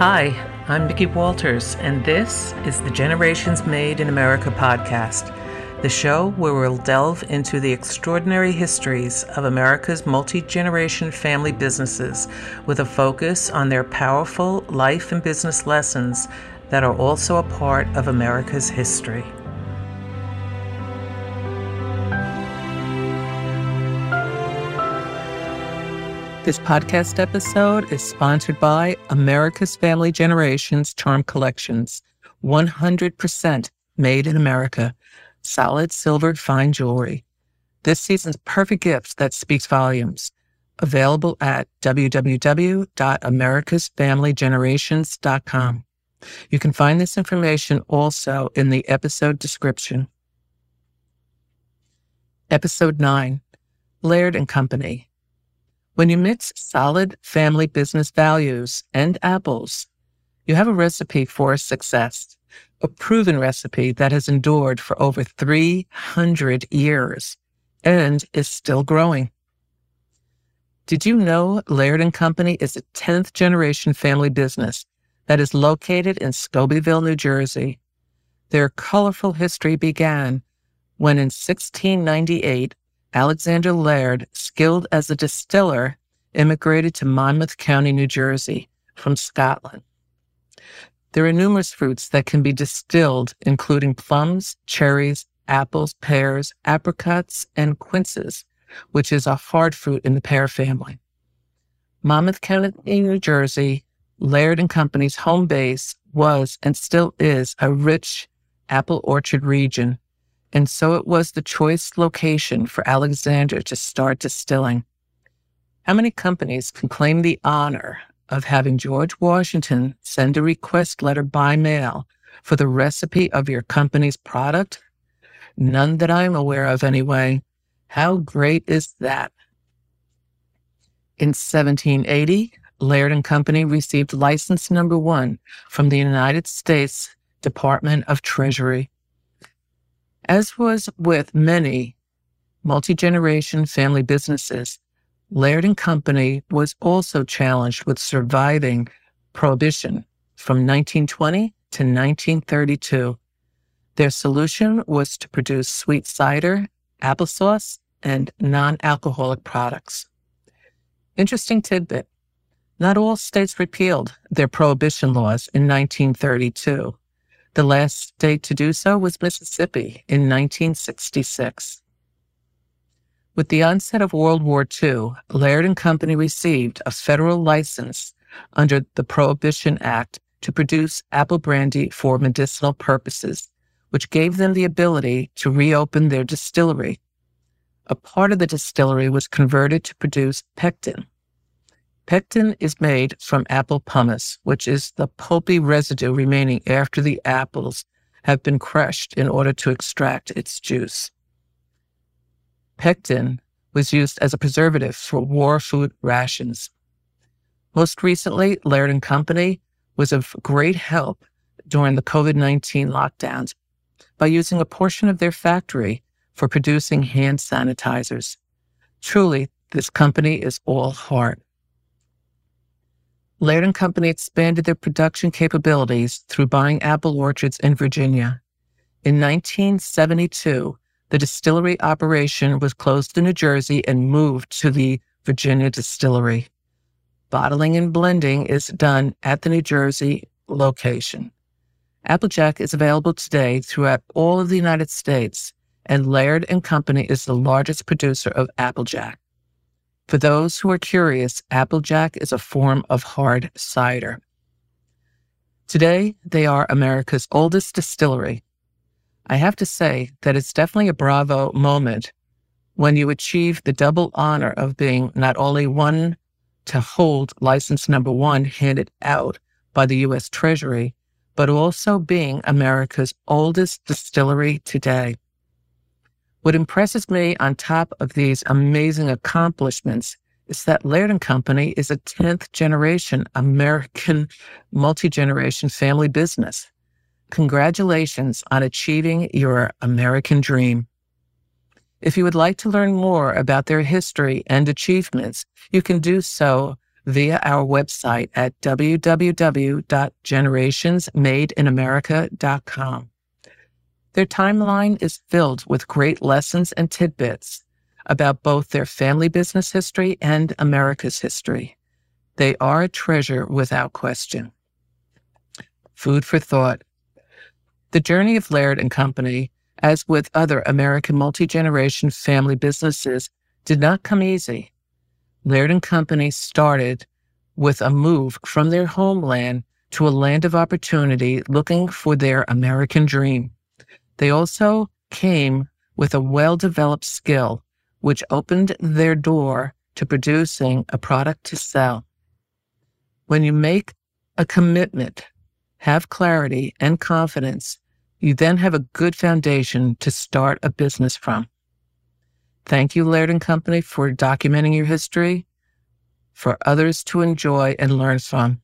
Hi, I'm Mickey Walters, and this is the Generations Made in America podcast, the show where we'll delve into the extraordinary histories of America's multi generation family businesses with a focus on their powerful life and business lessons that are also a part of America's history. This podcast episode is sponsored by America's Family Generations Charm Collections, 100% made in America, solid silver fine jewelry. This season's perfect gift that speaks volumes. Available at www.americasfamilygenerations.com. You can find this information also in the episode description. Episode 9 Laird and Company when you mix solid family business values and apples, you have a recipe for success, a proven recipe that has endured for over 300 years and is still growing. Did you know Laird and Company is a 10th generation family business that is located in Scobeyville, New Jersey? Their colorful history began when in 1698, Alexander Laird, skilled as a distiller, immigrated to Monmouth County, New Jersey from Scotland. There are numerous fruits that can be distilled, including plums, cherries, apples, pears, apricots, and quinces, which is a hard fruit in the pear family. Monmouth County, New Jersey, Laird and Company's home base was and still is a rich apple orchard region and so it was the choice location for Alexander to start distilling. How many companies can claim the honor of having George Washington send a request letter by mail for the recipe of your company's product? None that I'm aware of, anyway. How great is that? In 1780, Laird and Company received license number one from the United States Department of Treasury. As was with many multi generation family businesses, Laird and Company was also challenged with surviving prohibition from 1920 to 1932. Their solution was to produce sweet cider, applesauce, and non alcoholic products. Interesting tidbit not all states repealed their prohibition laws in 1932. The last state to do so was Mississippi in 1966. With the onset of World War II, Laird and Company received a federal license under the Prohibition Act to produce apple brandy for medicinal purposes, which gave them the ability to reopen their distillery. A part of the distillery was converted to produce pectin, Pectin is made from apple pomace, which is the pulpy residue remaining after the apples have been crushed in order to extract its juice. Pectin was used as a preservative for war food rations. Most recently, Laird and Company was of great help during the COVID 19 lockdowns by using a portion of their factory for producing hand sanitizers. Truly, this company is all heart. Laird and Company expanded their production capabilities through buying apple orchards in Virginia. In 1972, the distillery operation was closed in New Jersey and moved to the Virginia distillery. Bottling and blending is done at the New Jersey location. Applejack is available today throughout all of the United States, and Laird and Company is the largest producer of Applejack. For those who are curious, Applejack is a form of hard cider. Today, they are America's oldest distillery. I have to say that it's definitely a bravo moment when you achieve the double honor of being not only one to hold license number one handed out by the U.S. Treasury, but also being America's oldest distillery today. What impresses me on top of these amazing accomplishments is that Laird and Company is a 10th generation American multi generation family business. Congratulations on achieving your American dream. If you would like to learn more about their history and achievements, you can do so via our website at www.generationsmadeinamerica.com. Their timeline is filled with great lessons and tidbits about both their family business history and America's history. They are a treasure without question. Food for thought. The journey of Laird and Company, as with other American multi-generation family businesses, did not come easy. Laird and Company started with a move from their homeland to a land of opportunity looking for their American dream. They also came with a well-developed skill, which opened their door to producing a product to sell. When you make a commitment, have clarity and confidence, you then have a good foundation to start a business from. Thank you, Laird and Company, for documenting your history for others to enjoy and learn from.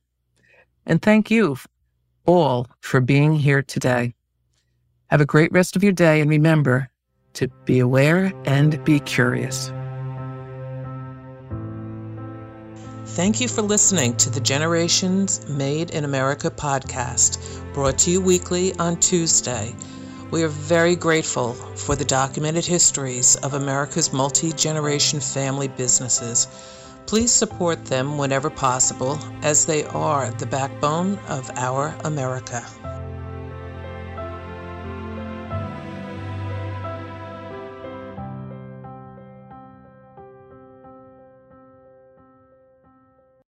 And thank you all for being here today. Have a great rest of your day and remember to be aware and be curious. Thank you for listening to the Generations Made in America podcast, brought to you weekly on Tuesday. We are very grateful for the documented histories of America's multi generation family businesses. Please support them whenever possible, as they are the backbone of our America.